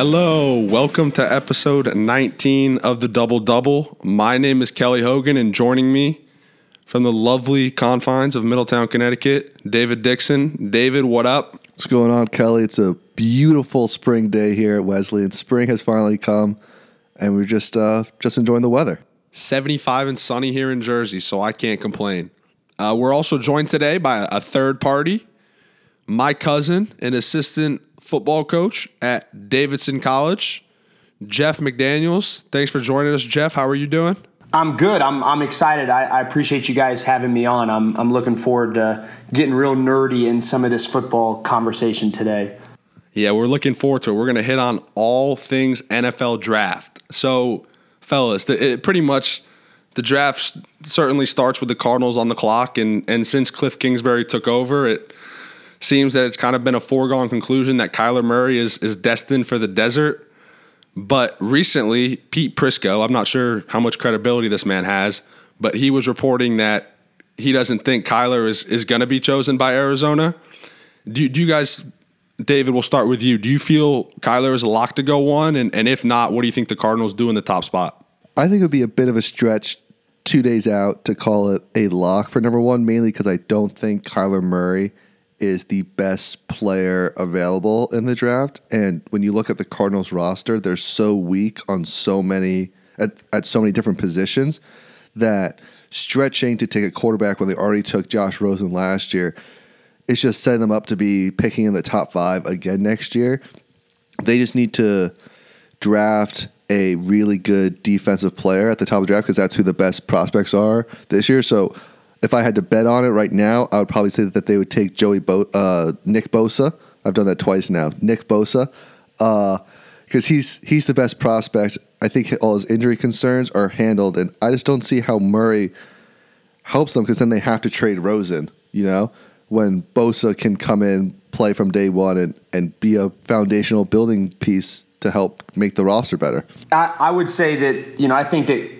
Hello, welcome to episode 19 of the Double Double. My name is Kelly Hogan, and joining me from the lovely confines of Middletown, Connecticut, David Dixon. David, what up? What's going on, Kelly? It's a beautiful spring day here at Wesleyan, and spring has finally come, and we're just uh, just enjoying the weather. 75 and sunny here in Jersey, so I can't complain. Uh, we're also joined today by a third party, my cousin, an assistant football coach at Davidson College, Jeff McDaniels. Thanks for joining us, Jeff. How are you doing? I'm good. I'm, I'm excited. I, I appreciate you guys having me on. I'm, I'm looking forward to getting real nerdy in some of this football conversation today. Yeah, we're looking forward to it. We're going to hit on all things NFL draft. So, fellas, the, it pretty much the draft certainly starts with the Cardinals on the clock, and and since Cliff Kingsbury took over, it seems that it's kind of been a foregone conclusion that Kyler Murray is is destined for the desert. But recently, Pete Prisco, I'm not sure how much credibility this man has, but he was reporting that he doesn't think Kyler is is going to be chosen by Arizona. Do, do you guys, David? We'll start with you. Do you feel Kyler is a lock to go one? And and if not, what do you think the Cardinals do in the top spot? I think it would be a bit of a stretch two days out to call it a lock for number one, mainly because I don't think Kyler Murray is the best player available in the draft. And when you look at the Cardinals roster, they're so weak on so many at, at so many different positions that stretching to take a quarterback when they already took Josh Rosen last year, it's just setting them up to be picking in the top five again next year. They just need to draft a really good defensive player at the top of the draft because that's who the best prospects are this year. So if I had to bet on it right now, I would probably say that they would take Joey Bo- uh, Nick Bosa. I've done that twice now. Nick Bosa, because uh, he's he's the best prospect. I think all his injury concerns are handled, and I just don't see how Murray helps them because then they have to trade Rosen. You know, when Bosa can come in, play from day one, and and be a foundational building piece to help make the roster better. I, I would say that you know I think that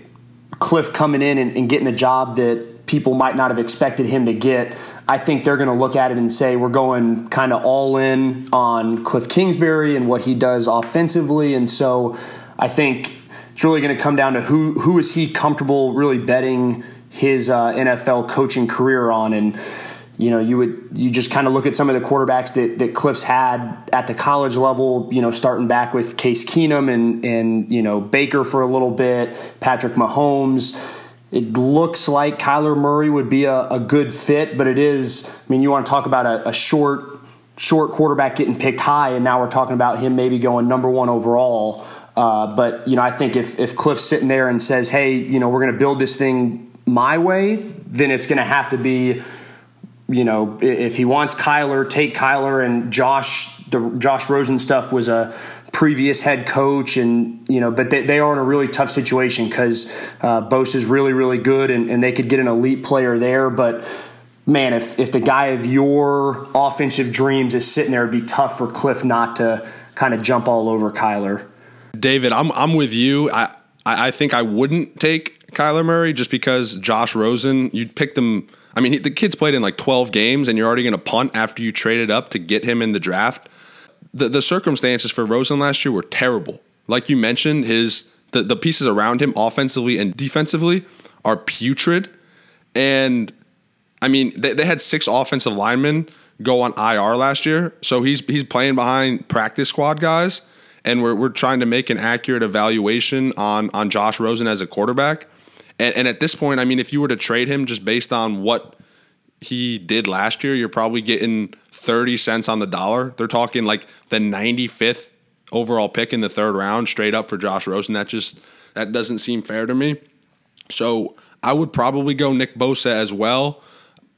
Cliff coming in and, and getting a job that people might not have expected him to get. I think they're going to look at it and say we're going kind of all in on Cliff Kingsbury and what he does offensively, and so I think it's really going to come down to who who is he comfortable really betting his uh, NFL coaching career on, and you know, you would you just kind of look at some of the quarterbacks that, that Cliff's had at the college level, you know, starting back with Case Keenum and and you know Baker for a little bit, Patrick Mahomes it looks like Kyler Murray would be a, a, good fit, but it is. I mean, you want to talk about a, a, short, short quarterback getting picked high, and now we're talking about him maybe going number one overall. Uh, but you know, I think if if Cliff's sitting there and says, "Hey, you know, we're going to build this thing my way," then it's going to have to be. You know, if he wants Kyler, take Kyler and Josh. The Josh Rosen stuff was a previous head coach, and you know, but they, they are in a really tough situation because uh, Bosa is really, really good, and, and they could get an elite player there, but man, if, if the guy of your offensive dreams is sitting there, it'd be tough for Cliff not to kind of jump all over Kyler. David, I'm I'm with you. I I think I wouldn't take Kyler Murray just because Josh Rosen. You'd pick them. I mean, the kid's played in like 12 games, and you're already going to punt after you traded up to get him in the draft the, the circumstances for Rosen last year were terrible. Like you mentioned, his the, the pieces around him offensively and defensively are putrid. And I mean, they, they had six offensive linemen go on IR last year. So he's he's playing behind practice squad guys. And we're, we're trying to make an accurate evaluation on on Josh Rosen as a quarterback. And, and at this point, I mean, if you were to trade him just based on what he did last year, you're probably getting 30 cents on the dollar. They're talking like the 95th overall pick in the third round straight up for Josh Rosen. That just that doesn't seem fair to me. So I would probably go Nick Bosa as well.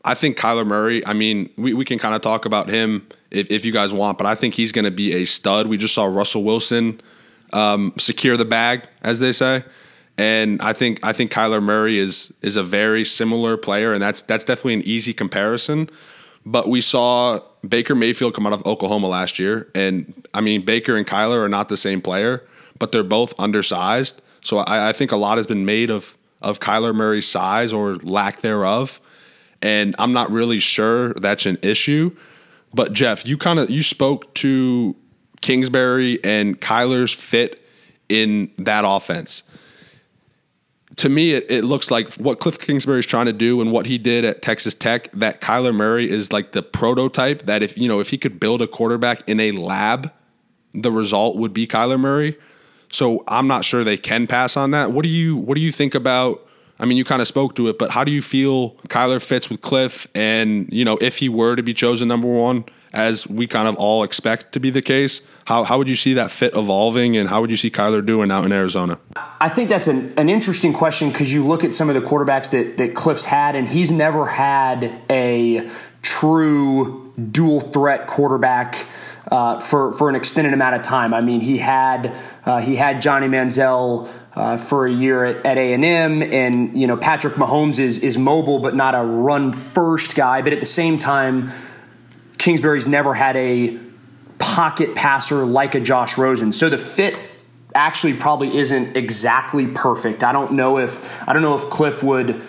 I think Kyler Murray, I mean, we, we can kind of talk about him if, if you guys want, but I think he's going to be a stud. We just saw Russell Wilson um, secure the bag, as they say. And I think I think Kyler Murray is is a very similar player, and that's that's definitely an easy comparison. But we saw Baker Mayfield come out of Oklahoma last year, and I mean Baker and Kyler are not the same player, but they're both undersized. So I, I think a lot has been made of of Kyler Murray's size or lack thereof, and I'm not really sure that's an issue. But Jeff, you kind of you spoke to Kingsbury and Kyler's fit in that offense. To me, it, it looks like what Cliff Kingsbury is trying to do and what he did at Texas Tech. That Kyler Murray is like the prototype. That if you know if he could build a quarterback in a lab, the result would be Kyler Murray. So I'm not sure they can pass on that. What do you What do you think about? I mean, you kind of spoke to it, but how do you feel Kyler fits with Cliff? And you know, if he were to be chosen number one, as we kind of all expect to be the case, how how would you see that fit evolving, and how would you see Kyler doing out in Arizona? I think that's an, an interesting question because you look at some of the quarterbacks that that Cliff's had, and he's never had a true dual threat quarterback uh, for for an extended amount of time. I mean, he had uh, he had Johnny Manziel. Uh, for a year at, at A&M and you know Patrick Mahomes is is mobile but not a run first guy but at the same time Kingsbury's never had a pocket passer like a Josh Rosen so the fit actually probably isn't exactly perfect I don't know if I don't know if Cliff would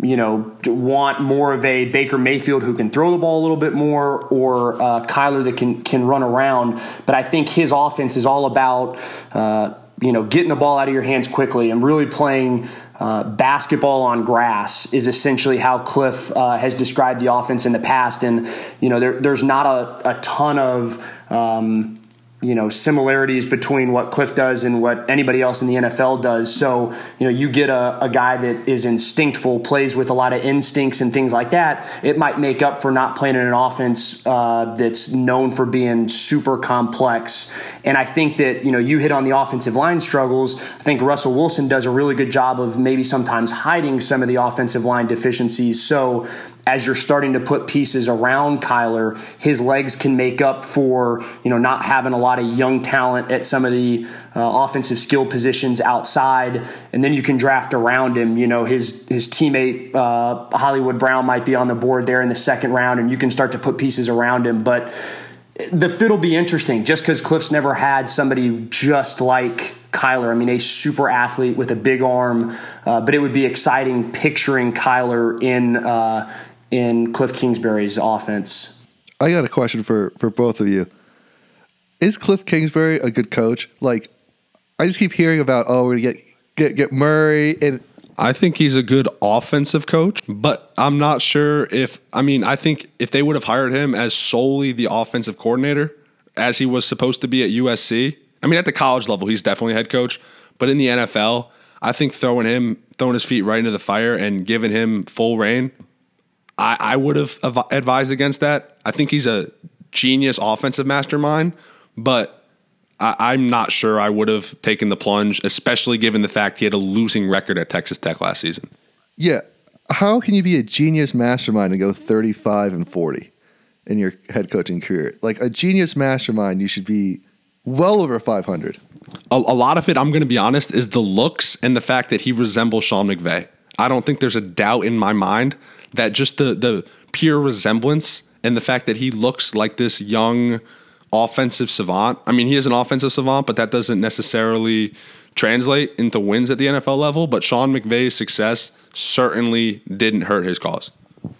you know, want more of a Baker Mayfield who can throw the ball a little bit more, or uh, Kyler that can can run around. But I think his offense is all about uh, you know getting the ball out of your hands quickly and really playing. Uh, basketball on grass is essentially how Cliff uh, has described the offense in the past, and you know there, there's not a, a ton of um, you know similarities between what Cliff does and what anybody else in the NFL does. So you know you get a, a, guy that is instinctful, plays with a lot of instincts and things like that. It might make up for not playing in an offense uh, that's known for being super complex. And I think that you know you hit on the offensive line struggles. I think Russell Wilson does a really good job of maybe sometimes hiding some of the offensive line deficiencies. So as you're starting to put pieces around Kyler, his legs can make up for you know not having a lot of young talent at some of the uh, offensive skill positions outside, and then you can draft around him. You know his his teammate uh, Hollywood Brown might be on the board there in the second round, and you can start to put pieces around him, but. The fit will be interesting just because Cliff's never had somebody just like Kyler. I mean, a super athlete with a big arm, uh, but it would be exciting picturing Kyler in uh, in Cliff Kingsbury's offense. I got a question for for both of you. Is Cliff Kingsbury a good coach? Like, I just keep hearing about oh, we're gonna get get get Murray and. I think he's a good offensive coach, but I'm not sure if I mean I think if they would have hired him as solely the offensive coordinator as he was supposed to be at USC. I mean at the college level he's definitely head coach, but in the NFL, I think throwing him throwing his feet right into the fire and giving him full reign I, I would have advised against that. I think he's a genius offensive mastermind, but I, am not sure I would have taken the plunge, especially given the fact he had a losing record at Texas Tech last season. Yeah. How can you be a genius mastermind and go 35 and 40 in your head coaching career? Like a genius mastermind, you should be well over 500. A, a lot of it, I'm going to be honest, is the looks and the fact that he resembles Sean McVay. I don't think there's a doubt in my mind that just the the pure resemblance and the fact that he looks like this young offensive savant. I mean, he is an offensive savant, but that doesn't necessarily translate into wins at the NFL level. But Sean McVay's success certainly didn't hurt his cause.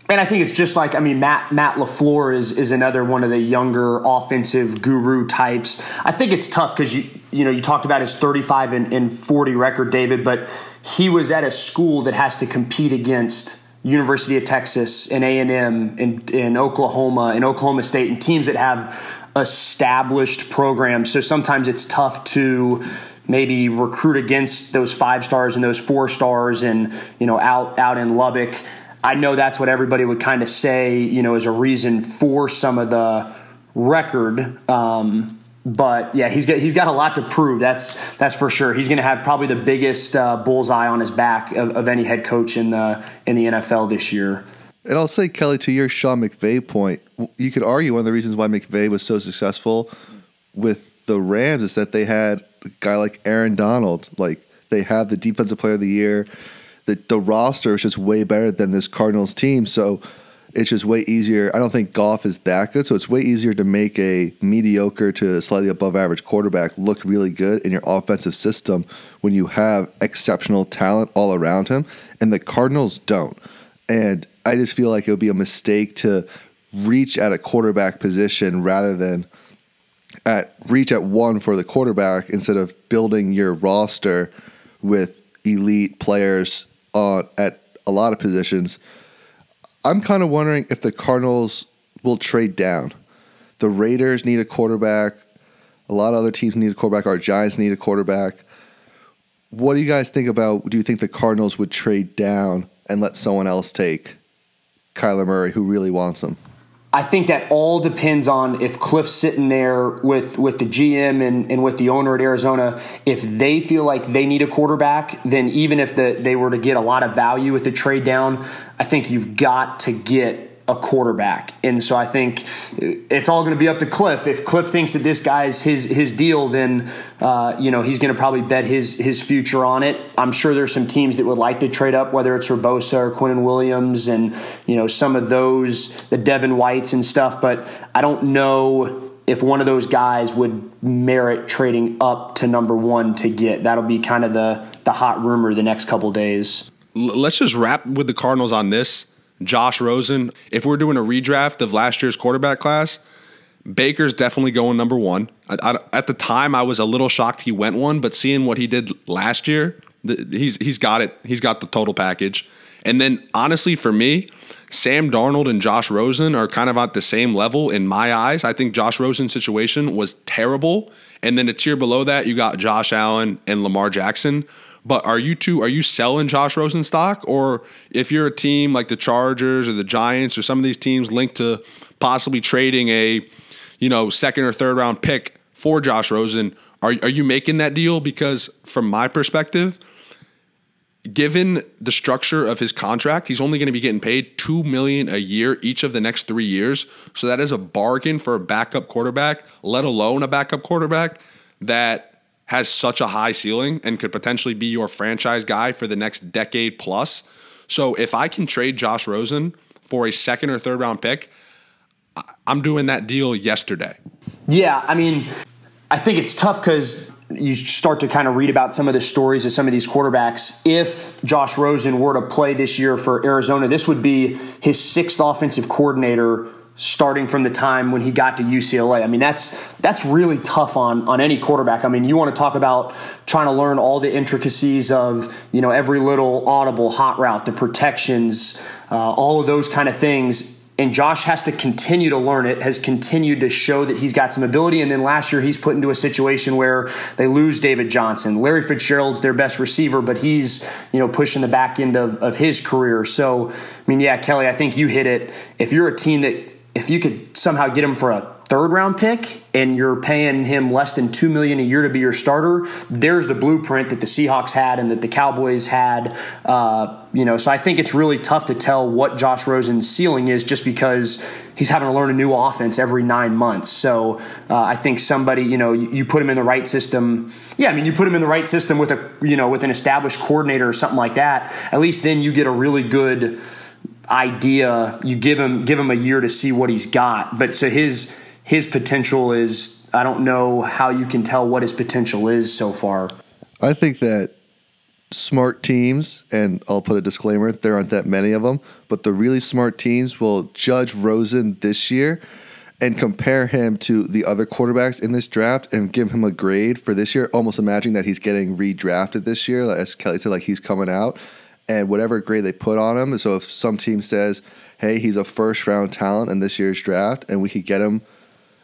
And I think it's just like I mean Matt Matt LaFleur is is another one of the younger offensive guru types. I think it's tough because you you know you talked about his 35 and, and 40 record, David, but he was at a school that has to compete against University of Texas and A and M and in Oklahoma and Oklahoma State and teams that have established programs. So sometimes it's tough to maybe recruit against those five stars and those four stars and you know out out in Lubbock. I know that's what everybody would kind of say, you know, as a reason for some of the record. Um, but yeah, he's got he's got a lot to prove. That's that's for sure. He's going to have probably the biggest uh, bullseye on his back of, of, any head coach in the in the NFL this year. And I'll say, Kelly, to your Sean McVay point, you could argue one of the reasons why McVay was so successful with the Rams is that they had a guy like Aaron Donald. Like they had the defensive player of the year. The the roster is just way better than this Cardinals team. So it's just way easier. I don't think Goff is that good, so it's way easier to make a mediocre to slightly above average quarterback look really good in your offensive system when you have exceptional talent all around him, and the Cardinals don't. And I just feel like it would be a mistake to reach at a quarterback position rather than at reach at one for the quarterback instead of building your roster with elite players on at a lot of positions. I'm kind of wondering if the Cardinals will trade down. The Raiders need a quarterback. A lot of other teams need a quarterback. Our Giants need a quarterback. What do you guys think about? Do you think the Cardinals would trade down and let someone else take Kyler Murray, who really wants him? I think that all depends on if Cliff's sitting there with, with the GM and, and with the owner at Arizona. If they feel like they need a quarterback, then even if the, they were to get a lot of value with the trade down, I think you've got to get a quarterback. And so I think it's all going to be up to Cliff. If Cliff thinks that this guy's his his deal, then uh, you know he's going to probably bet his his future on it. I'm sure there's some teams that would like to trade up, whether it's Bosa or Quinnen Williams, and you know some of those the Devin Whites and stuff. But I don't know if one of those guys would merit trading up to number one to get. That'll be kind of the the hot rumor the next couple days. Let's just wrap with the Cardinals on this Josh Rosen. If we're doing a redraft of last year's quarterback class, Baker's definitely going number one. I, I, at the time, I was a little shocked he went one, but seeing what he did last year, he's he's got it. He's got the total package. And then honestly, for me, Sam Darnold and Josh Rosen are kind of at the same level in my eyes. I think Josh Rosen's situation was terrible. And then a tier below that, you got Josh Allen and Lamar Jackson, but are you two are you selling Josh Rosen stock, or if you're a team like the Chargers or the Giants or some of these teams linked to possibly trading a, you know, second or third round pick for Josh Rosen, are are you making that deal? Because from my perspective, given the structure of his contract, he's only going to be getting paid two million a year each of the next three years. So that is a bargain for a backup quarterback, let alone a backup quarterback that has such a high ceiling and could potentially be your franchise guy for the next decade plus. So if I can trade Josh Rosen for a second or third round pick, I'm doing that deal yesterday. Yeah, I mean, I think it's tough because you start to kind of read about some of the stories of some of these quarterbacks. If Josh Rosen were to play this year for Arizona, this would be his sixth offensive coordinator starting from the time when he got to UCLA. I mean, that's that's really tough on on any quarterback. I mean, you want to talk about trying to learn all the intricacies of you know every little audible hot route, the protections, uh, all of those kind of things and Josh has to continue to learn it, has continued to show that he's got some ability. And then last year, he's put into a situation where they lose David Johnson. Larry Fitzgerald's their best receiver, but he's, you know, pushing the back end of, of his career. So, I mean, yeah, Kelly, I think you hit it. If you're a team that if you could somehow get him for a third round pick and you're paying him less than 2 million a year to be your starter there's the blueprint that the seahawks had and that the cowboys had uh, you know so i think it's really tough to tell what josh rosen's ceiling is just because he's having to learn a new offense every nine months. So uh, i think somebody you know you, you, put him in the right system. Yeah i mean you put him in the right system with a you know with an established coordinator or something like that at least then you get a really good idea. You give him give him a year to see what he's got. But so his his potential is I don't know how you can tell what his potential is so far. I think that smart teams, and I'll put a disclaimer: there aren't that many of them, but the really smart teams will judge Rosen this year and compare him to the other quarterbacks in this draft and give him a grade for this year. Almost imagining that he's getting redrafted this year, as Kelly said, like he's coming out and whatever grade they put on him. So if some team says, "Hey, he's a first round talent in this year's draft, and we could get him,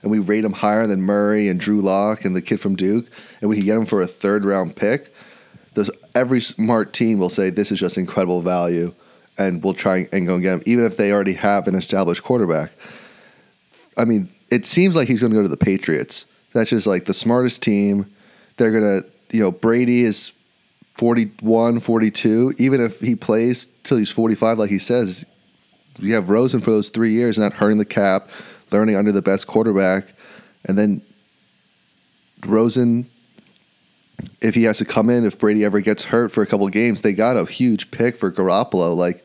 and we rate him higher than Murray and Drew Lock and the kid from Duke, and we could get him for a third round pick," every smart team will say this is just incredible value, and we'll try and go and get him, even if they already have an established quarterback. I mean, it seems like he's going to go to the Patriots. That's just like the smartest team. They're gonna, you know, Brady is 41, 42, even if he plays till he's 45, like he says, you have Rosen for those three years, not hurting the cap, learning under the best quarterback. And then Rosen, if he has to come in, if Brady ever gets hurt for a couple games, they got a huge pick for Garoppolo. Like,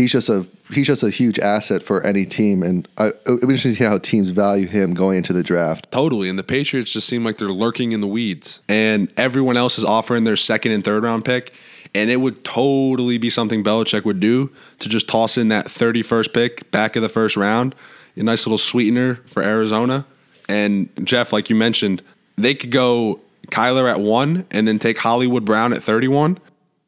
he's just a he's just a huge asset for any team, and I, it would be interesting to see how teams value him going into the draft. Totally, and the Patriots just seem like they're lurking in the weeds, and everyone else is offering their second and third round pick, and it would totally be something Belichick would do to just toss in that thirty first pick back of the first round, a nice little sweetener for Arizona. And Jeff, like you mentioned, they could go Kyler at one and then take Hollywood Brown at 31.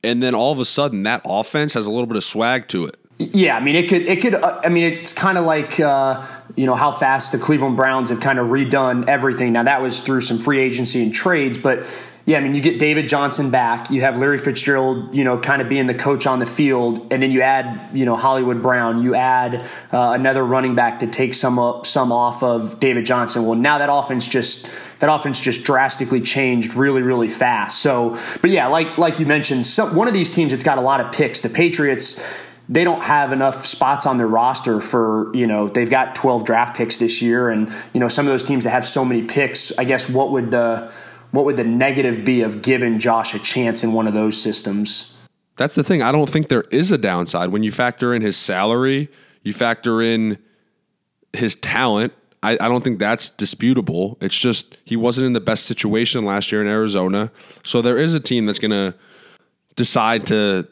And then all of a sudden, that offense has a little bit of swag to it. Yeah, I mean, it could, it could, uh, I mean, it's kind of like, uh, you know, how fast the Cleveland Browns have kind of redone everything. Now, that was through some free agency and trades, but yeah, I mean, you get David Johnson back. You have Larry Fitzgerald, you know, kind of being the coach on the field, and then you add, you know, Hollywood Brown. You add uh, another running back to take some up, some off of David Johnson. Well, now that offense just that offense just drastically changed really, really fast. So, but yeah, like like you mentioned, some, one of these teams it's got a lot of picks. The Patriots they don't have enough spots on their roster for you know they've got 12 draft picks this year and you know some of those teams that have so many picks i guess what would the what would the negative be of giving Josh a chance in one of those systems? That's the thing. I don't think there is a downside when you factor in his salary, you factor in his talent. I, I don't think that's disputable. It's just he wasn't in the best situation last year in Arizona. So there is a team that's going to decide to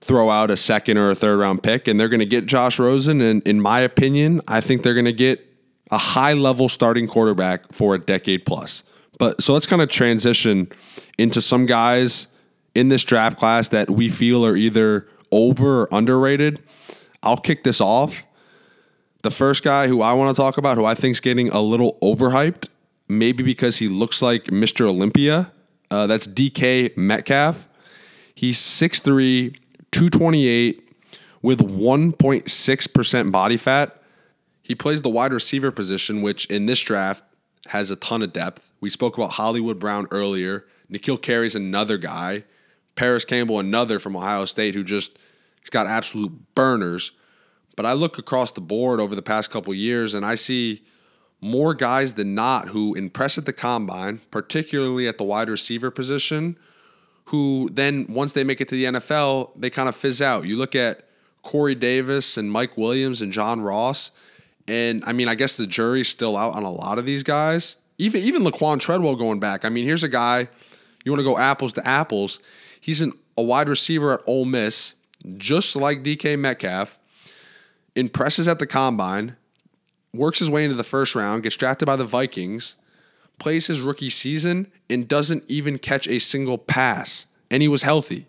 throw out a second or a third round pick, and they're going to get Josh Rosen. And in my opinion, I think they're going to get a high level starting quarterback for a decade plus. But so let's kind of transition into some guys in this draft class that we feel are either over or underrated. I'll kick this off. The first guy who I want to talk about, who I think is getting a little overhyped, maybe because he looks like Mr. Olympia, uh, that's DK Metcalf. He's 6'3, 228, with 1.6% body fat. He plays the wide receiver position, which in this draft has a ton of depth. We spoke about Hollywood Brown earlier. N'Keal Harry's another guy. Parris Campbell, another from Ohio State, who just he's got absolute burners. But I look across the board over the past couple years, and I see more guys than not who impress at the combine, particularly at the wide receiver position, who then once they make it to the NFL, they kind of fizz out. You look at Corey Davis and Mike Williams and John Ross, and I mean, I guess the jury's still out on a lot of these guys. Even even Laquon Treadwell going back. I mean, here's a guy you want to go apples to apples. He's an, a wide receiver at Ole Miss, just like DK Metcalf. Impresses at the combine, works his way into the first round, gets drafted by the Vikings, plays his rookie season, and doesn't even catch a single pass. And he was healthy.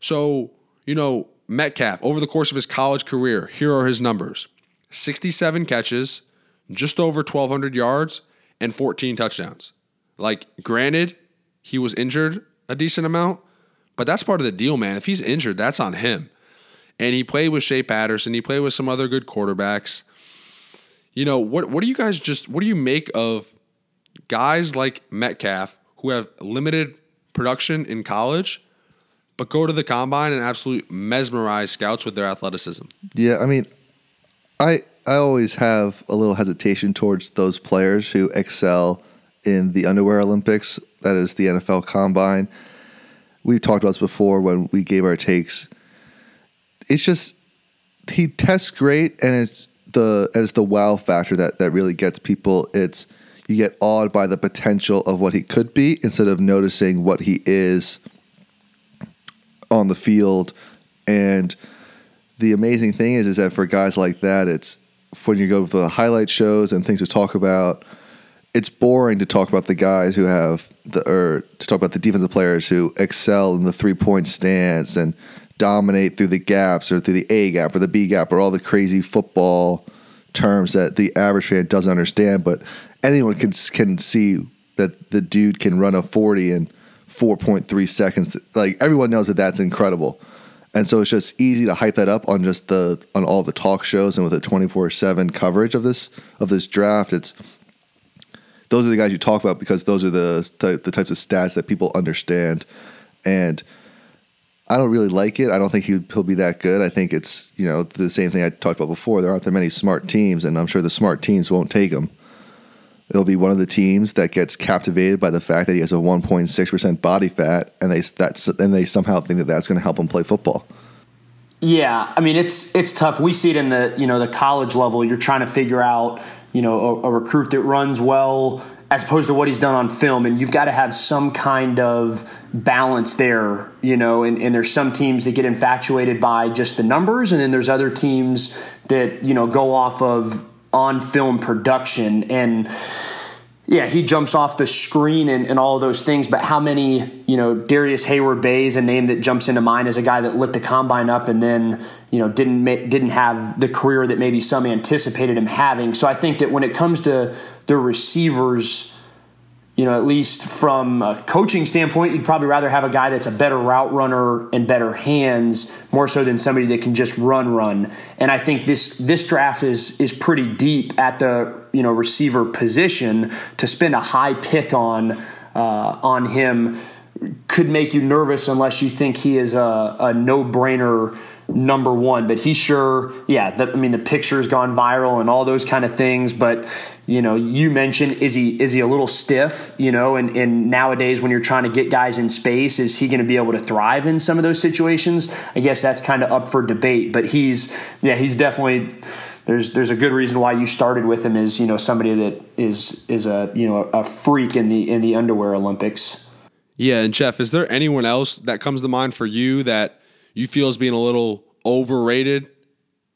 So, you know, Metcalf, over the course of his college career, here are his numbers 67 catches, just over 1,200 yards, and 14 touchdowns. Like, granted, he was injured a decent amount, but that's part of the deal, man. If he's injured, that's on him. And he played with Shea Patterson. He played with some other good quarterbacks. You know, what what do you guys just what do you make of guys like Metcalf who have limited production in college, but go to the combine and absolutely mesmerize scouts with their athleticism? Yeah, I mean, I I always have a little hesitation towards those players who excel in the underwear Olympics. That is the NFL Combine. We've talked about this before when we gave our takes. It's just he tests great, and it's the it's the wow factor that that really gets people. It's you get awed by the potential of what he could be instead of noticing what he is on the field and the amazing thing is, is that for guys like that, it's when you go to the highlight shows and things to talk about. It's boring to talk about the guys who have the or to talk about the defensive players who excel in the three point stance and dominate through the gaps or through the A gap or the B gap or all the crazy football terms that the average fan doesn't understand. But anyone can can see that the dude can run a forty in four point three seconds. Like everyone knows that that's incredible. And so it's just easy to hype that up on just the on all the talk shows and with four seven coverage of this of this draft. It's those are the guys you talk about because those are the the, the types of stats that people understand. And I don't really like it. I don't think he, he'll be that good. I think it's you know the same thing I talked about before. There aren't that many smart teams, and I'm sure the smart teams won't take him. It'll be one of the teams that gets captivated by the fact that he has a 1.6 percent body fat, and they that's and they somehow think that that's going to help him play football. Yeah, I mean it's it's tough. We see it in the you know the college level. You're trying to figure out you know a, a recruit that runs well as opposed to what he's done on film, and you've got to have some kind of balance there. You know, and, and there's some teams that get infatuated by just the numbers, and then there's other teams that you know go off of on film production and Yeah, he jumps off the screen and, and all of those things. But how many, you know, Darrius Heyward-Bey is a name that jumps into mind as a guy that lit the combine up and then, you know, didn't didn't have the career that maybe some anticipated him having. So I think that when it comes to the receivers you know, at least from a coaching standpoint, you'd probably rather have a guy that's a better route runner and better hands more so than somebody that can just run run. And I think this this draft is is pretty deep at the you know receiver position to spend a high pick on uh, on him could make you nervous unless you think he is a, a no brainer number one. But he sure, yeah. I mean, the picture's gone viral and all those kind of things. But you know, you mentioned is he is he a little stiff? You know, and and nowadays when you're trying to get guys in space, is he going to be able to thrive in some of those situations? I guess that's kind of up for debate. But he's yeah, he's definitely. There's, there's a good reason why you started with him is you know somebody that is is a you know a freak in the in the underwear Olympics. Yeah, and Jeff, is there anyone else that comes to mind for you that you feel is being a little overrated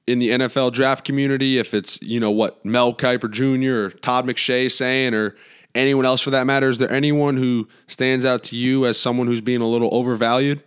in the NFL draft community, if it's, you know, what Mel Kiper Jr. or Todd McShay saying or anyone else for that matter, is there anyone who stands out to you as someone who's being a little overvalued?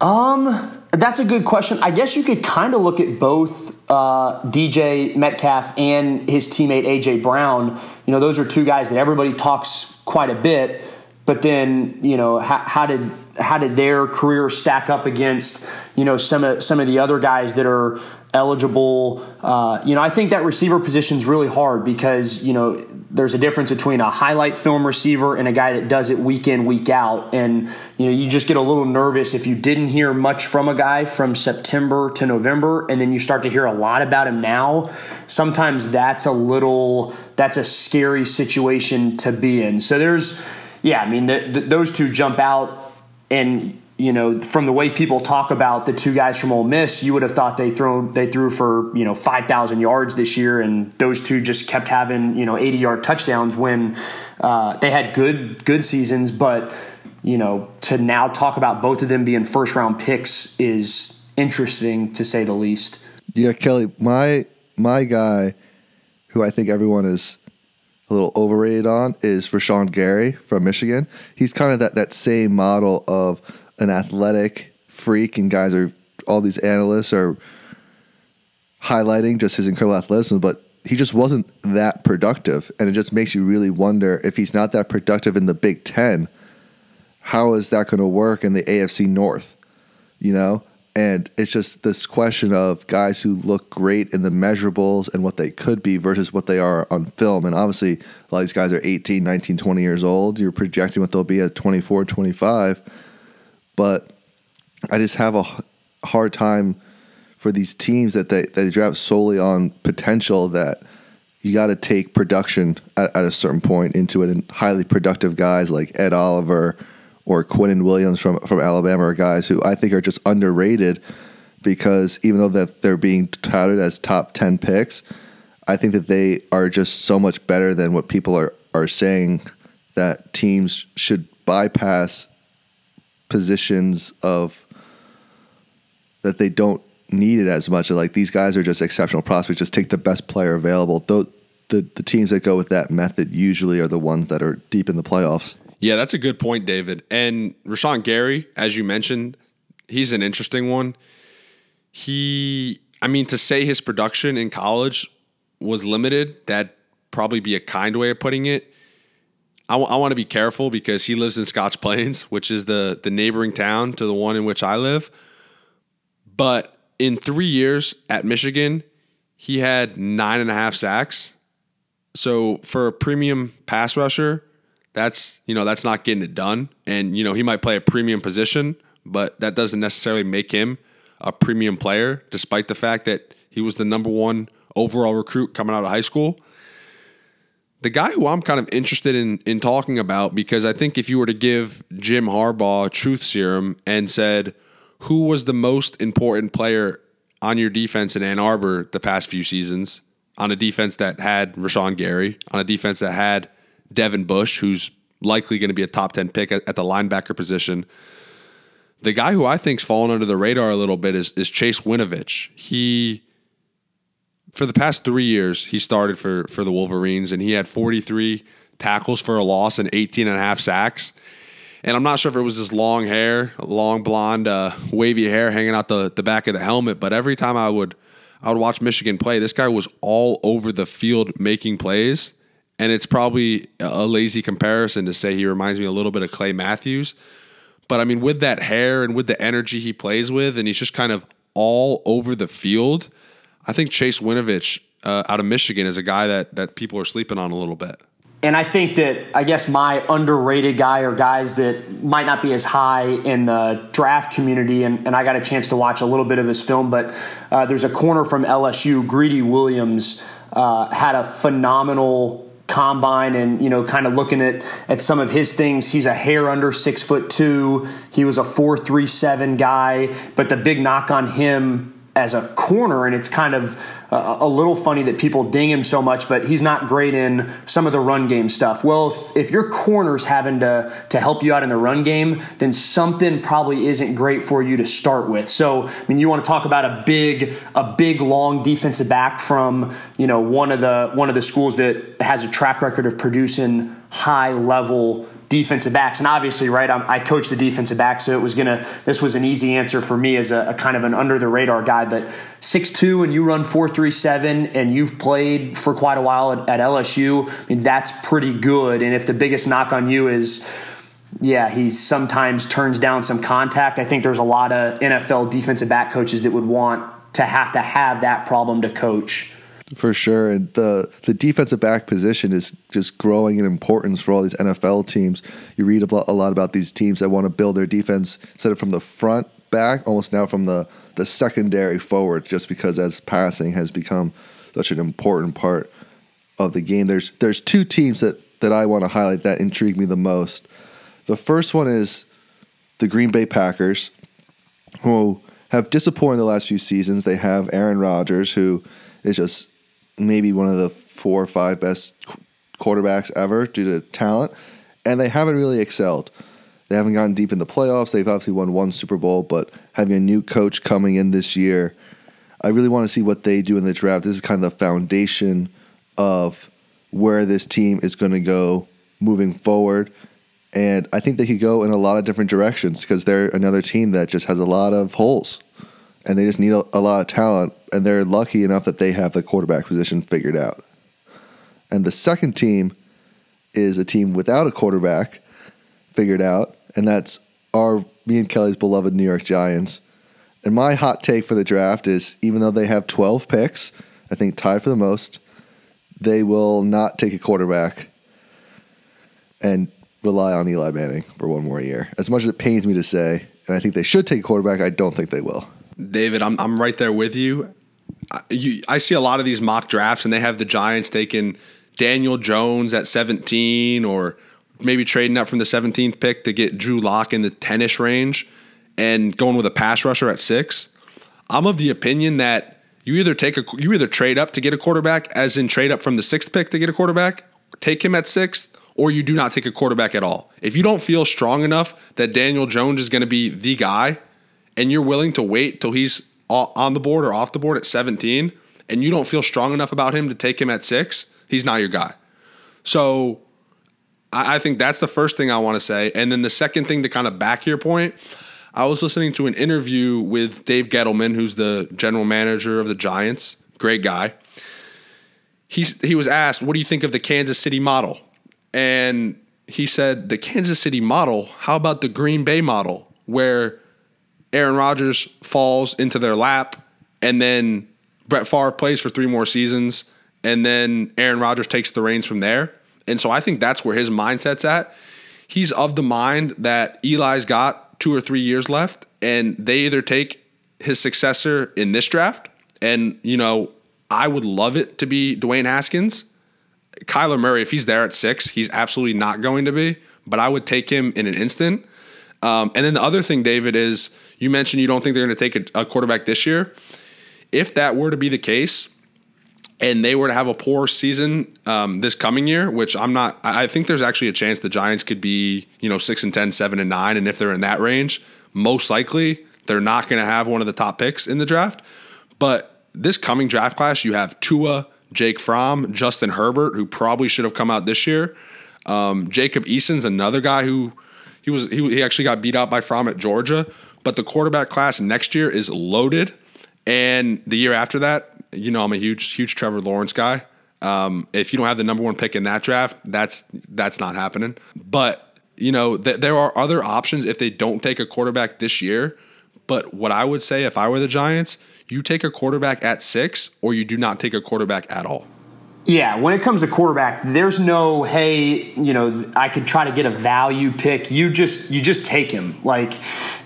Um, that's a good question. I guess you could kind of look at both uh, DK Metcalf and his teammate AJ Brown. You know, those are two guys that everybody talks quite a bit. But then, you know, how, how did how did their career stack up against you know some of some of the other guys that are eligible? Uh, you know, I think that receiver position is really hard because you know there's a difference between a highlight film receiver and a guy that does it week in week out, and you know you just get a little nervous if you didn't hear much from a guy from September to November, and then you start to hear a lot about him now. Sometimes that's a little that's a scary situation to be in. So there's yeah, I mean, the, the, those two jump out, and you know, from the way people talk about the two guys from Ole Miss, you would have thought they throw they threw for you know five thousand yards this year, and those two just kept having you know eighty yard touchdowns when uh, they had good good seasons, but you know, to now talk about both of them being first round picks is interesting to say the least. Yeah, Kelly, my my guy, who I think everyone is little overrated on is Rashan Gary from Michigan. He's kind of that, that same model of an athletic freak, and guys are all these analysts are highlighting just his incredible athleticism, but he just wasn't that productive, and it just makes you really wonder if he's not that productive in the Big Ten. How is that going to work in the AFC North? You know, and it's just this question of guys who look great in the measurables and what they could be versus what they are on film. And obviously, a lot of these guys are 18, 19, 20 years old. You're projecting what they'll be at 24, 25. But I just have a hard time for these teams that they, they draft solely on potential that you got to take production at, at a certain point into it. And highly productive guys like Ed Oliver – or Quinnen Williams from from Alabama are guys who I think are just underrated because even though that they're being touted as top 10 picks, I think that they are just so much better than what people are are saying that teams should bypass positions of that they don't need it as much. Like these guys are just exceptional prospects. Just take the best player available. The, the the teams that go with that method usually are the ones that are deep in the playoffs. Yeah, that's a good point, David. And Rashan Gary, as you mentioned, he's an interesting one. He, I mean, to say his production in college was limited, that probably be a kind way of putting it. I, w- I want to be careful because he lives in Scotch Plains, which is the the neighboring town to the one in which I live. But in three years at Michigan, he had nine and a half sacks. So for a premium pass rusher, that's you know that's not getting it done. And you know he might play a premium position, but that doesn't necessarily make him a premium player, despite the fact that he was the number one overall recruit coming out of high school. The guy who I'm kind of interested in in talking about because I think if you were to give Jim Harbaugh truth serum and said who was the most important player on your defense in Ann Arbor the past few seasons, on a defense that had Rashan Gary, on a defense that had Devin Bush, who's likely going to be a top 10 pick at, the linebacker position. The guy who I think's fallen under the radar a little bit is, is Chase Winovich. He, for the past three years, he started for, for the Wolverines and he had 43 tackles for a loss and 18 and a half sacks. And I'm not sure if it was his long hair, long blonde, uh, wavy hair hanging out the, the back of the helmet, but every time I would I would watch Michigan play, this guy was all over the field making plays. And it's probably a lazy comparison to say he reminds me a little bit of Clay Matthews. But I mean, with that hair and with the energy he plays with, and he's just kind of all over the field, I think Chase Winovich uh, out of Michigan is a guy that that people are sleeping on a little bit. And I think that I guess my underrated guy or guys that might not be as high in the draft community, and, and I got a chance to watch a little bit of his film, but uh, there's a corner from LSU, Greedy Williams, uh, had a phenomenal combine and you know kind of looking at at some of his things. He's a hair under six foot two. He was a four three seven guy but the big knock on him as a corner, and it's kind of a, a, little funny that people ding him so much, but he's not great in some of the run game stuff. Well, if, if your corner's having to, to help you out in the run game, then something probably isn't great for you to start with. So, I mean, you want to talk about a big, a big long defensive back from, you know, one of the one of the schools that has a track record of producing high level defensive backs. And obviously, right, I'm, i coach the defensive back, so it was gonna. This was an easy answer for me as a, a kind of an under the radar guy. But six two, and you run four three seven, and you've played for quite a while at, at LSU. I mean, that's pretty good. And if the biggest knock on you is yeah, he sometimes turns down some contact. I think there's a lot of NFL defensive back coaches that would want to have to have that problem to coach for sure. And the the defensive back position is just growing in importance for all these NFL teams. You read a lot about these teams that want to build their defense instead of from the front back, almost now from the the secondary forward, just because as passing has become such an important part of the game. There's there's two teams that that I want to highlight that intrigue me the most. The first one is the Green Bay Packers, who have disappointed the last few seasons. They have Aaron Rodgers, who is just maybe one of the four or five best quarterbacks ever due to talent, and they haven't really excelled. They haven't gotten deep in the playoffs. They've obviously won one Super Bowl, but having a new coach coming in this year, I really want to see what they do in the draft. This is kind of the foundation of where this team is going to go moving forward. And I think they could go in a lot of different directions because they're another team that just has a lot of holes and they just need a, a lot of talent, and they're lucky enough that they have the quarterback position figured out. And the second team is a team without a quarterback figured out, and that's our me and Kelly's beloved New York Giants. And my hot take for the draft is even though they have 12 picks, I think tied for the most, they will not take a quarterback and rely on Eli Manning for one more year. As much as it pains me to say, and I think they should take a quarterback, I don't think they will. David, I'm I'm right there with you. I, you. I see a lot of these mock drafts, and they have the Giants taking Daniel Jones at 17, or maybe trading up from the 17th pick to get Drew Lock in the 10ish range, and going with a pass rusher at six. I'm of the opinion that you either take a you either trade up to get a quarterback, as in trade up from the sixth pick to get a quarterback, take him at sixth, or you do not take a quarterback at all. If you don't feel strong enough that Daniel Jones is going to be the guy and you're willing to wait till he's on the board or off the board at 17 and you don't feel strong enough about him to take him at six, he's not your guy. So I think that's the first thing I want to say. And then the second thing to kind of back your point, I was listening to an interview with Dave Gettleman, who's the general manager of the Giants. Great guy. He's, he was asked, What do you think of the Kansas City model? And he said, The Kansas City model, how about the Green Bay model, where Aaron Rodgers falls into their lap, and then Brett Favre plays for three more seasons, and then Aaron Rodgers takes the reins from there. And so I think that's where his mindset's at. He's of the mind that Eli's got two or three years left, and they either take his successor in this draft, and you know, I would love it to be Dwayne Haskins. Kyler Murray, if he's there at six, he's absolutely not going to be, but I would take him in an instant. Um, and then the other thing, David, is you mentioned you don't think they're going to take a, a quarterback this year. If that were to be the case, and they were to have a poor season um, this coming year, which I'm not, I think there's actually a chance the Giants could be, you know, six and 10, seven and nine. And if they're in that range, most likely they're not going to have one of the top picks in the draft. But this coming draft class, you have Tua, Jake Fromm, Justin Herbert, who probably should have come out this year. Um, Jacob Eason's another guy who he was he, he actually got beat out by Fromm at Georgia, but the quarterback class next year is loaded, and the year after that, you know, I'm a huge huge Trevor Lawrence guy. Um, if you don't have the number one pick in that draft, that's that's not happening. But you know, th- there are other options if they don't take a quarterback this year. But what I would say if I were the Giants, you take a quarterback at six, or you do not take a quarterback at all. Yeah, when it comes to quarterback, there's no hey, you know, I could try to get a value pick. You just you just take him. Like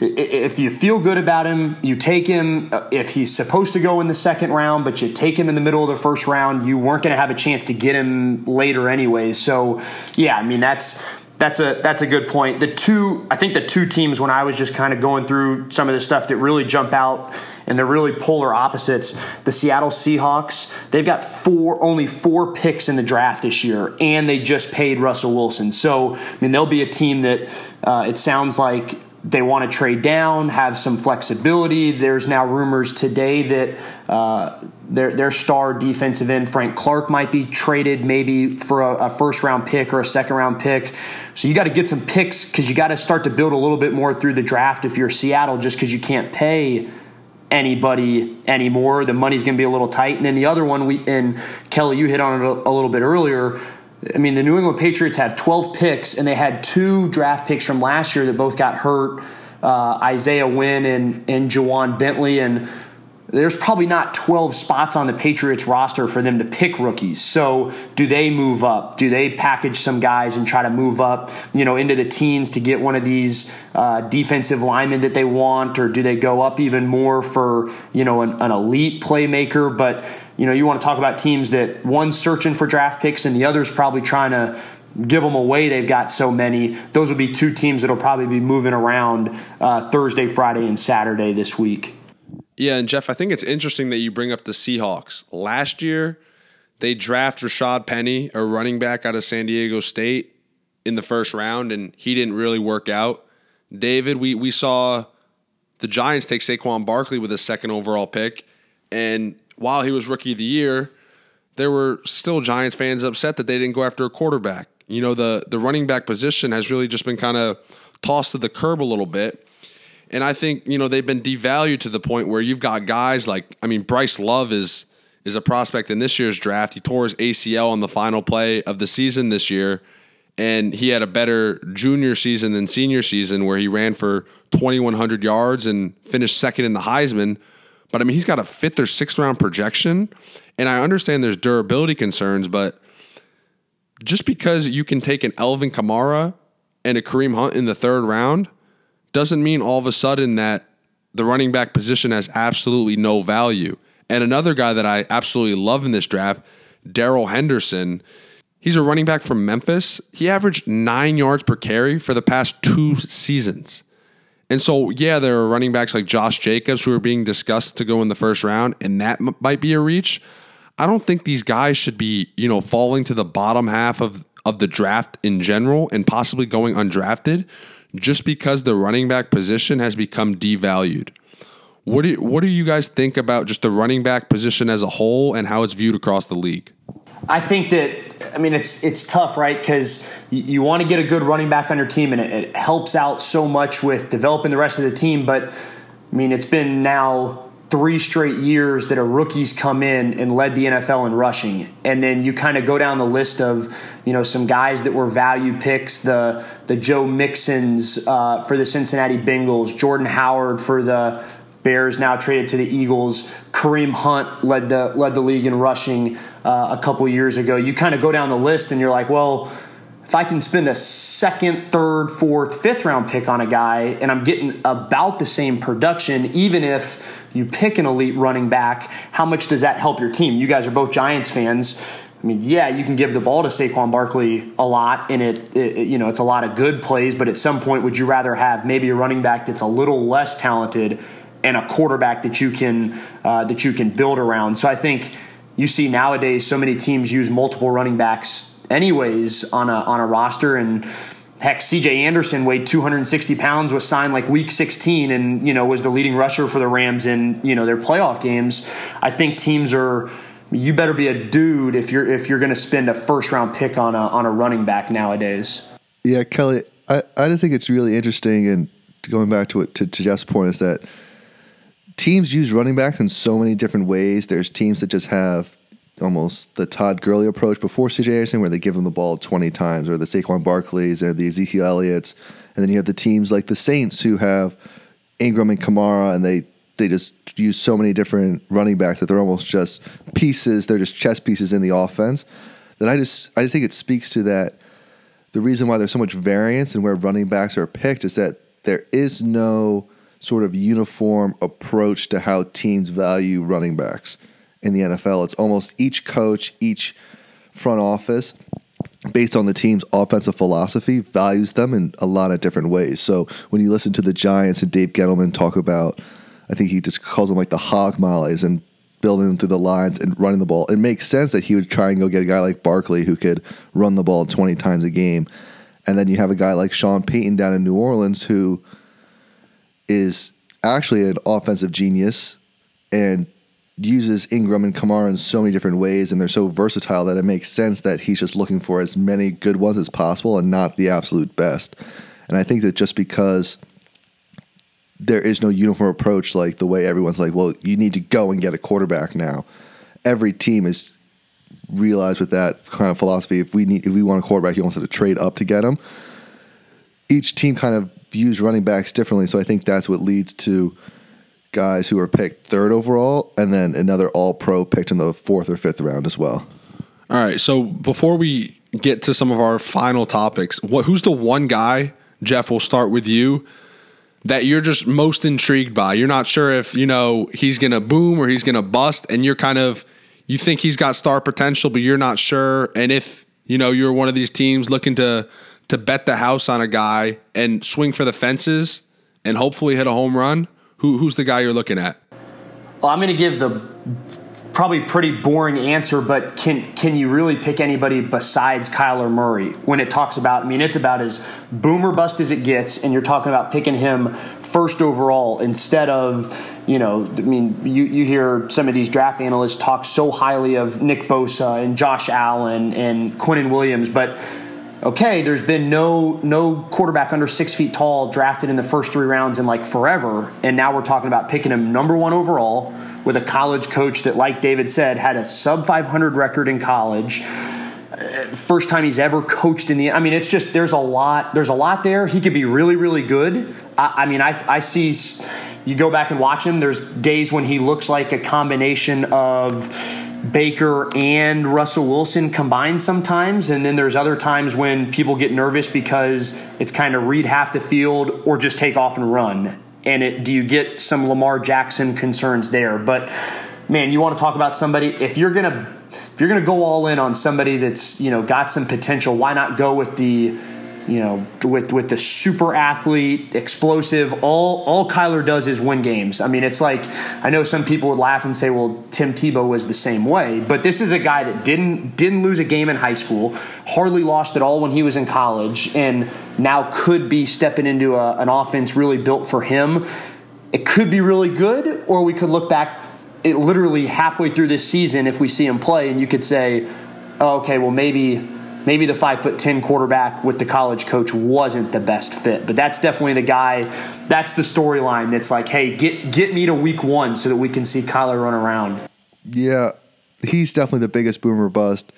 if you feel good about him, you take him. Uh, if he's supposed to go in the second round, but you take him in the middle of the first round, you weren't going to have a chance to get him later anyway. So, yeah, I mean that's that's a that's a good point. The two I think the two teams when I was just kind of going through some of the stuff that really jump out and they're really polar opposites. The Seattle Seahawks, they've got four only four picks in the draft this year, and they just paid Russell Wilson. So I mean, they'll be a team that uh, it sounds like they want to trade down, have some flexibility. There's now rumors today that uh, their their star defensive end Frank Clark might be traded maybe for a, a first round pick or a second round pick. So you got to get some picks because you got to start to build a little bit more through the draft if you're Seattle, just because you can't pay anybody anymore. The money's going to be a little tight. And then the other one, we and Kelly, you hit on it a, a little bit earlier. I mean, the New England Patriots have 12 picks, and they had two draft picks from last year that both got hurt. Uh, Isaiah Wynn and and Ja'Whaun Bentley, and there's probably not 12 spots on the Patriots roster for them to pick rookies. So, do they move up? Do they package some guys and try to move up, you know, into the teens to get one of these uh, defensive linemen that they want, or do they go up even more for, you know, an, an elite playmaker? But you know, you want to talk about teams that one's searching for draft picks and the other's probably trying to give them away. They've got so many. Those would be two teams that'll probably be moving around uh, Thursday, Friday, and Saturday this week. Yeah, and Jeff, I think it's interesting that you bring up the Seahawks. Last year, they draft Rashaad Penny, a running back out of San Diego State, in the first round, and he didn't really work out. David, we we saw the Giants take Saquon Barkley with a second overall pick, and while he was rookie of the year, there were still Giants fans upset that they didn't go after a quarterback. You know, the the running back position has really just been kind of tossed to the curb a little bit. And I think, you know, they've been devalued to the point where you've got guys like, I mean, Bryce Love is is a prospect in this year's draft. He tore his ACL on the final play of the season this year, and he had a better junior season than senior season where he ran for 2,100 yards and finished second in the Heisman. But I mean, he's got a fifth or sixth round projection, and I understand there's durability concerns, but just because you can take an Alvin Kamara and a Kareem Hunt in the third round doesn't mean all of a sudden that the running back position has absolutely no value. And another guy that I absolutely love in this draft, Darrell Henderson. He's a running back from Memphis. He averaged nine yards per carry for the past two seasons. And so, yeah, there are running backs like Josh Jacobs who are being discussed to go in the first round, and that m- might be a reach. I don't think these guys should be, you know, falling to the bottom half of, of the draft in general and possibly going undrafted just because the running back position has become devalued. What do you, what do you guys think about just the running back position as a whole and how it's viewed across the league? I think that I mean it's it's tough, right? Because you, you want to get a good running back on your team, and it, it helps out so much with developing the rest of the team. But I mean, it's been now three straight years that a rookies come in and led the NFL in rushing. And then you kind of go down the list of, you know, some guys that were value picks, the the Joe Mixons uh, for the Cincinnati Bengals, Jordan Howard for the Bears now traded to the Eagles. Kareem Hunt led the led the league in rushing uh, a couple years ago. You kind of go down the list and you're like, well, if I can spend a second, third, fourth, fifth round pick on a guy and I'm getting about the same production, even if you pick an elite running back, how much does that help your team? You guys are both Giants fans. I mean, yeah, you can give the ball to Saquon Barkley a lot, and it, it, you know it's a lot of good plays. But at some point, would you rather have maybe a running back that's a little less talented and a quarterback that you can uh, that you can build around? So I think you see nowadays so many teams use multiple running backs anyways on a on a roster and heck CJ Anderson weighed 260 pounds was signed like week 16 and you know was the leading rusher for the Rams in you know their playoff games I think teams are you better be a dude if you're if you're going to spend a first round pick on a on a running back nowadays. Yeah, Kelly, I, I think it's really interesting, and going back to to, to Jeff's point is that teams use running backs in so many different ways. There's teams that just have almost the Todd Gurley approach before CJ Anderson, where they give him the ball 20 times, or the Saquon Barkleys, or the Ezekiel Elliott's, and then you have the teams like the Saints who have Ingram and Kamara, and they they just use so many different running backs that they're almost just pieces. They're just chess pieces in the offense. That I just I just think it speaks to that. The reason why there's so much variance in where running backs are picked is that there is no sort of uniform approach to how teams value running backs in the NFL. It's almost each coach, each front office, based on the team's offensive philosophy, values them in a lot of different ways. So when you listen to the Giants and Dave Gettleman talk about, I think he just calls them like the hog mollies and building them through the lines and running the ball. It makes sense that he would try and go get a guy like Barkley who could run the ball 20 times a game. And then you have a guy like Sean Payton down in New Orleans who is actually an offensive genius and uses Ingram and Kamara in so many different ways, and they're so versatile that it makes sense that he's just looking for as many good ones as possible and not the absolute best. And I think that just because there is no uniform approach, like the way everyone's like, well, you need to go and get a quarterback now. Every team is realized with that kind of philosophy. If we need, if we want a quarterback, you want to trade up to get him. Each team kind of views running backs differently, so I think that's what leads to guys who are picked third overall, and then another All Pro picked in the fourth or fifth round as well. All right. So before we get to some of our final topics, what who's the one guy, Jeff? We'll start with you. That you're just most intrigued by. You're not sure if you know he's gonna boom or he's gonna bust, and you're kind of you think he's got star potential, but you're not sure. And if you know you're one of these teams looking to to bet the house on a guy and swing for the fences and hopefully hit a home run, who who's the guy you're looking at? Well, I'm going to give the probably pretty boring answer, but can can you really pick anybody besides Kyler Murray when it talks about? I mean, it's about as boomer bust as it gets, and you're talking about picking him first overall instead of you know. I mean, you you hear some of these draft analysts talk so highly of Nick Bosa and Josh Allen and Quinnen Williams, but okay, there's been no no quarterback under six feet tall drafted in the first three rounds in like forever, and now we're talking about picking him number one overall with a college coach that, like David said, had a sub 500 record in college. Uh, first time he's ever coached in the. I mean, it's just there's a lot. There's a lot there. He could be really, really good. I, I mean, I I see. You go back and watch him. There's days when he looks like a combination of Baker and Russell Wilson combined sometimes, and then there's other times when people get nervous because it's kind of read half the field or just take off and run. And it, do you get some Lamar Jackson concerns there? But man, you want to talk about somebody if you're gonna if you're gonna go all in on somebody that's you know got some potential, why not go with the you know, with with the super athlete, explosive. All all Kyler does is win games. I mean, it's like I know some people would laugh and say, "Well, Tim Tebow was the same way," but this is a guy that didn't didn't lose a game in high school, hardly lost at all when he was in college, and now could be stepping into a, an offense really built for him. It could be really good, or we could look back. It literally halfway through this season, if we see him play, and you could say, oh, "Okay, well maybe." Maybe the five foot ten quarterback with the college coach wasn't the best fit. But that's definitely the guy. That's the storyline. That's like, hey, get get me to week one so that we can see Kyler run around. Yeah, he's definitely the biggest boomer bust,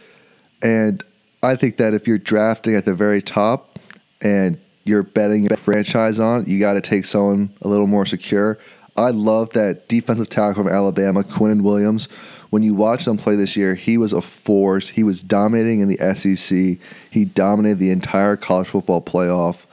and I think that if you're drafting at the very top and you're betting a franchise on, you got to take someone a little more secure. I love that defensive tackle from Alabama, Quinnen Williams when you watch them play this year, he was a force. He was dominating in the SEC. He dominated the entire college football playoff.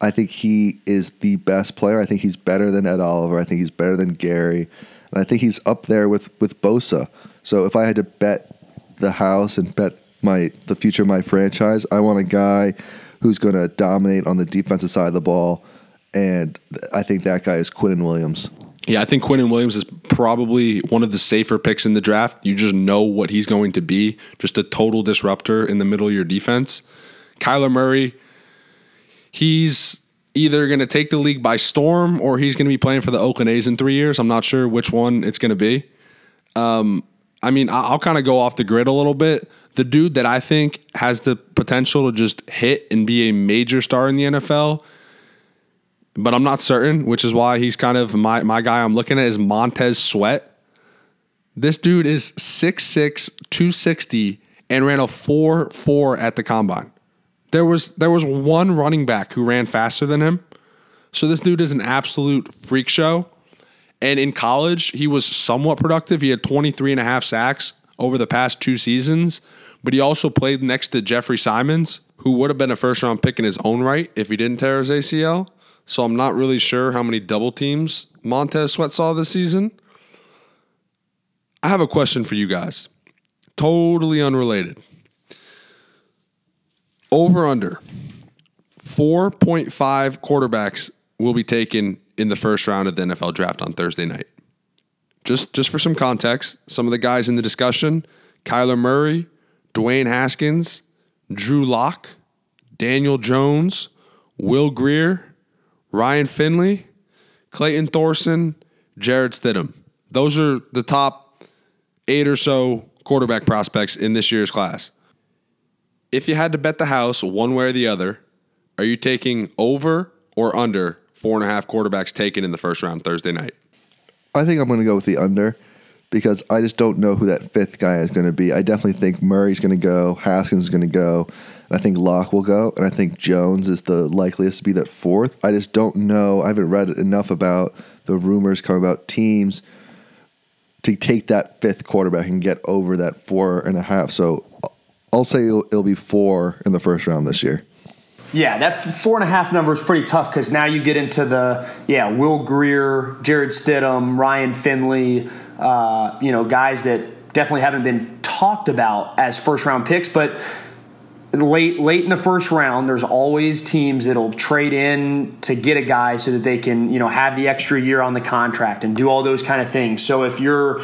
I think he is the best player. I think he's better than Ed Oliver. I think he's better than Gary. And I think he's up there with, with Bosa. So if I had to bet the house and bet my the future of my franchise, I want a guy who's going to dominate on the defensive side of the ball. And I think that guy is Quinnen Williams. Yeah, I think Quinnen Williams is probably one of the safer picks in the draft. You just know what he's going to be, just a total disruptor in the middle of your defense. Kyler Murray, he's either going to take the league by storm or he's going to be playing for the Oakland A's in three years. I'm not sure which one it's going to be. Um, I mean, I'll kind of go off the grid a little bit. The dude that I think has the potential to just hit and be a major star in the NFL, but I'm not certain, which is why he's kind of my, my guy I'm looking at is Montez Sweat. This dude is 6'6, 260, and ran a 4 4 at the combine. There was there was one running back who ran faster than him. So this dude is an absolute freak show. And in college, he was somewhat productive. He had 23 and a half sacks over the past two seasons, but he also played next to Jeffery Simmons, who would have been a first round pick in his own right if he didn't tear his ACL. So I'm not really sure how many double teams Montez Sweat saw this season. I have a question for you guys. Totally unrelated. Over under 4.5 quarterbacks will be taken in the first round of the NFL draft on Thursday night. Just just for some context, some of the guys in the discussion, Kyler Murray, Dwayne Haskins, Drew Lock, Daniel Jones, Will Grier, Ryan Finley, Clayton Thorson, Jarrett Stidham. Those are the top eight or so quarterback prospects in this year's class. If you had to bet the house one way or the other, are you taking over or under four and a half quarterbacks taken in the first round Thursday night? I think I'm going to go with the under because I just don't know who that fifth guy is going to be. I definitely think Murray's going to go, Haskins is going to go, I think Lock will go, and I think Jones is the likeliest to be that fourth. I just don't know. I haven't read enough about the rumors coming about teams to take that fifth quarterback and get over that four and a half. So I'll say it'll, it'll be four in the first round this year. Yeah, that four and a half number is pretty tough because now you get into the yeah Will Grier, Jarrett Stidham, Ryan Finley, uh, you know guys that definitely haven't been talked about as first round picks, but late late in the first round, there's always teams that'll trade in to get a guy so that they can you know have the extra year on the contract and do all those kind of things. So if you're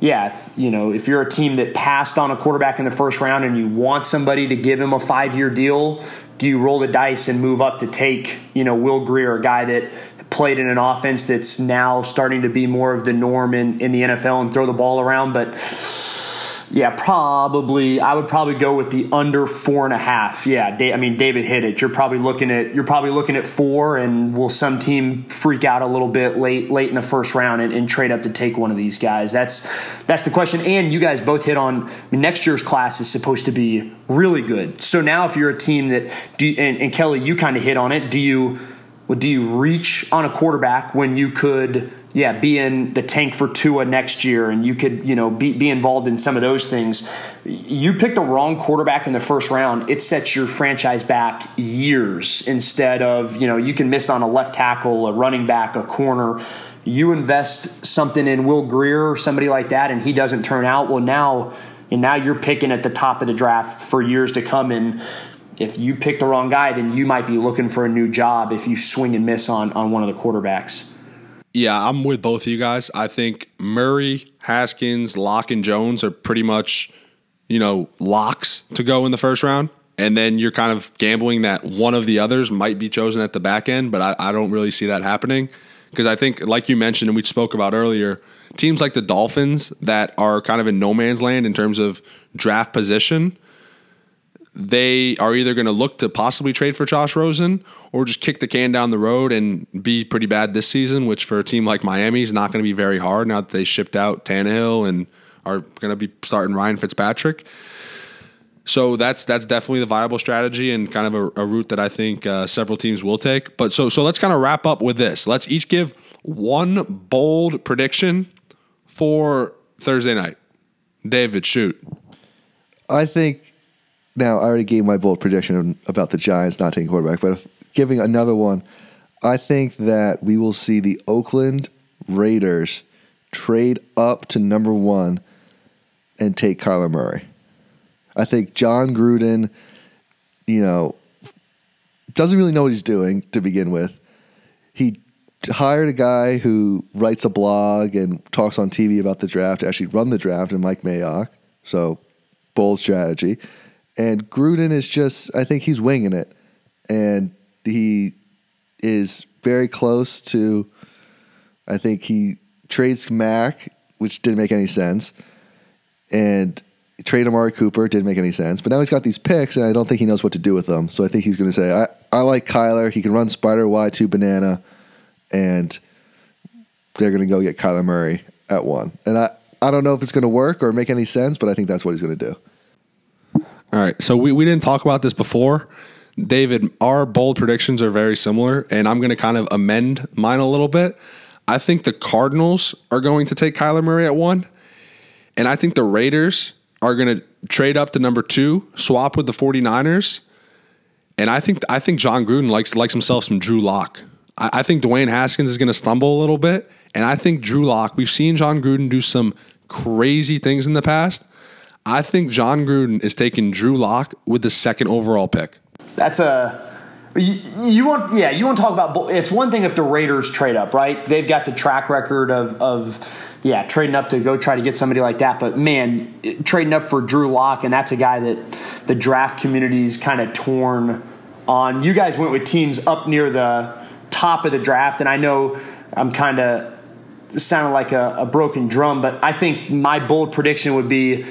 yeah, you know, if you're a team that passed on a quarterback in the first round and you want somebody to give him a five year deal, do you roll the dice and move up to take, you know, Will Grier, a guy that played in an offense that's now starting to be more of the norm in, in the NFL and throw the ball around? But yeah, probably. I would probably go with the under four and a half. Yeah, I mean David hit it. You're probably looking at you're probably looking at four, and will some team freak out a little bit late late in the first round and, and trade up to take one of these guys? That's that's the question. And you guys both hit on I mean, next year's class is supposed to be really good. So now, if you're a team that do and, and Kelly, you kind of hit on it. Do you? Well, do you reach on a quarterback when you could, yeah, be in the tank for Tua next year and you could, you know, be, be involved in some of those things? You picked the wrong quarterback in the first round. It sets your franchise back years instead of, you know, you can miss on a left tackle, a running back, a corner. You invest something in Will Grier or somebody like that and he doesn't turn out. Well, now, and now you're picking at the top of the draft for years to come. And if you pick the wrong guy, then you might be looking for a new job if you swing and miss on on one of the quarterbacks. Yeah, I'm with both of you guys. I think Murray, Haskins, Lock, and Jones are pretty much, you know, locks to go in the first round. And then you're kind of gambling that one of the others might be chosen at the back end, but I, I don't really see that happening. Because I think, like you mentioned and we spoke about earlier, teams like the Dolphins that are kind of in no man's land in terms of draft position they are either going to look to possibly trade for Josh Rosen or just kick the can down the road and be pretty bad this season, which for a team like Miami is not going to be very hard now that they shipped out Tannehill and are going to be starting Ryan Fitzpatrick. So that's that's definitely the viable strategy and kind of a, a route that I think uh, several teams will take. But so so let's kind of wrap up with this. Let's each give one bold prediction for Thursday night. David, shoot. I think now, I already gave my bold prediction about the Giants not taking quarterback, but if, giving another one, I think that we will see the Oakland Raiders trade up to number one and take Kyler Murray. I think Jon Gruden, you know, doesn't really know what he's doing to begin with. He hired a guy who writes a blog and talks on TV about the draft actually run the draft, and Mike Mayock. So, bold strategy. And Gruden is just, I think he's winging it. And he is very close to, I think he trades Mack, which didn't make any sense. and trade Amari Cooper didn't make any sense. But now he's got these picks, and I don't think he knows what to do with them. So I think he's going to say, I, I like Kyler. He can run spider Y to banana, and they're going to go get Kyler Murray at one. And I, I don't know if it's going to work or make any sense, but I think that's what he's going to do. All right. So we, we didn't talk about this before. David, our bold predictions are very similar, and I'm going to kind of amend mine a little bit. I think the Cardinals are going to take Kyler Murray at one, and I think the Raiders are going to trade up to number two, swap with the 49ers. And I think I think Jon Gruden likes likes himself some Drew Lock. I, I think Dwayne Haskins is going to stumble a little bit, and I think Drew Lock. We've seen Jon Gruden do some crazy things in the past. I think Jon Gruden is taking Drew Lock with the second overall pick. That's a you, you, want, yeah, you want to talk about. It's one thing if the Raiders trade up, right? They've got the track record of, of, yeah, trading up to go try to get somebody like that. But man, trading up for Drew Lock, and that's a guy that the draft community's kind of torn on. You guys went with teams up near the top of the draft, and I know I'm kind of sounding like a, a broken drum, but I think my bold prediction would be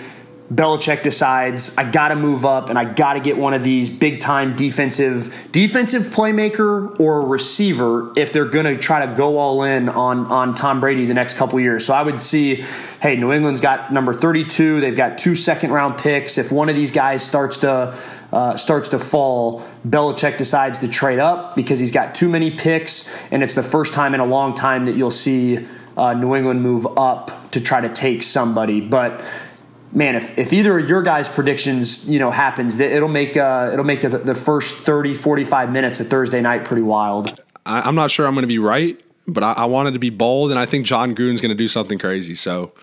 Belichick decides I got to move up and I got to get one of these big time defensive defensive playmaker or receiver if they're going to try to go all in on on Tom Brady the next couple years. So I would see, hey, New England's got number 32. They've got two second round picks. If one of these guys starts to uh, starts to fall, Belichick decides to trade up because he's got too many picks, and it's the first time in a long time that you'll see uh, New England move up to try to take somebody, but man, if, if either of your guys' predictions, you know, happens, it'll make uh, it'll make the, the first 30, 45 minutes of Thursday night pretty wild. I, am not sure I'm going to be right, but I, I, wanted to be bold, and I think Jon Gruden's going to do something crazy. So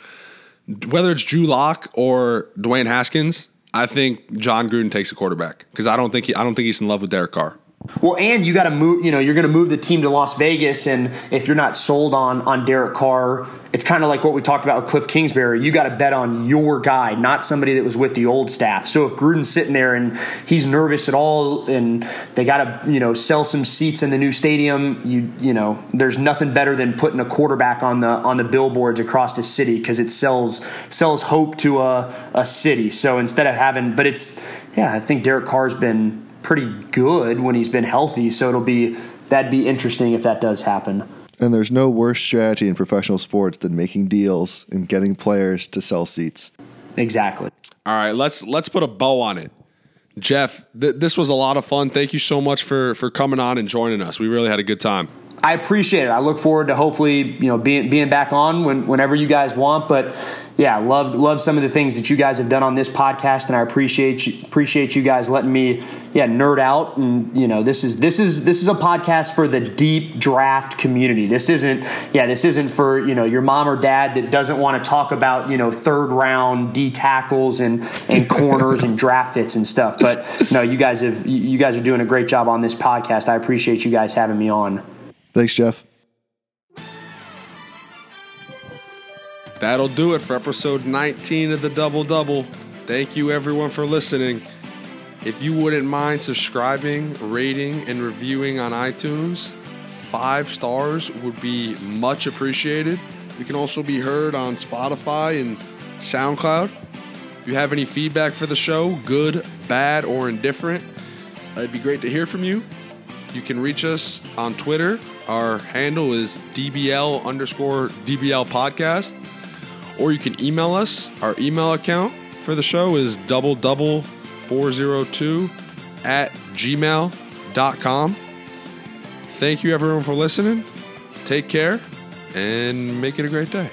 whether it's Drew Lock or Dwayne Haskins, I think Jon Gruden takes a quarterback because I don't think he, I don't think he's in love with Derek Carr. Well, and you got to move. You know, you're going to move the team to Las Vegas, and if you're not sold on on Derek Carr, it's kind of like what we talked about with Kliff Kingsbury. You got to bet on your guy, not somebody that was with the old staff. So if Gruden's sitting there and he's nervous at all, and they got to you know sell some seats in the new stadium, you you know, there's nothing better than putting a quarterback on the on the billboards across the city because it sells sells hope to a a city. So instead of having, but it's yeah, I think Derek Carr's been pretty good when he's been healthy. So it'll be that'd be interesting if that does happen. And there's no worse strategy in professional sports than making deals and getting players to sell seats. Exactly. All right, let's let's put a bow on it. Jeff, th- this was a lot of fun. Thank you so much for for coming on and joining us. We really had a good time. I appreciate it. I look forward to hopefully you know being being back on when, whenever you guys want. But yeah, love love some of the things that you guys have done on this podcast, and I appreciate you, appreciate you guys letting me yeah nerd out. And you know, this is this is this is a podcast for the deep draft community. This isn't yeah, this isn't for you know your mom or dad that doesn't want to talk about you know third round D tackles and and corners and draft fits and stuff. But no, you guys have you guys are doing a great job on this podcast. I appreciate you guys having me on. Thanks, Jeff. That'll do it for episode 19 of the Double Double. Thank you, everyone, for listening. If you wouldn't mind subscribing, rating, and reviewing on iTunes, five stars would be much appreciated. We can also be heard on Spotify and SoundCloud. If you have any feedback for the show, good, bad, or indifferent, it'd be great to hear from you. You can reach us on Twitter. Our handle is DBL underscore DBL podcast or you can email us. Our email account for the show is double double 402 at gmail.com. Thank you, everyone, for listening. Take care and make it a great day.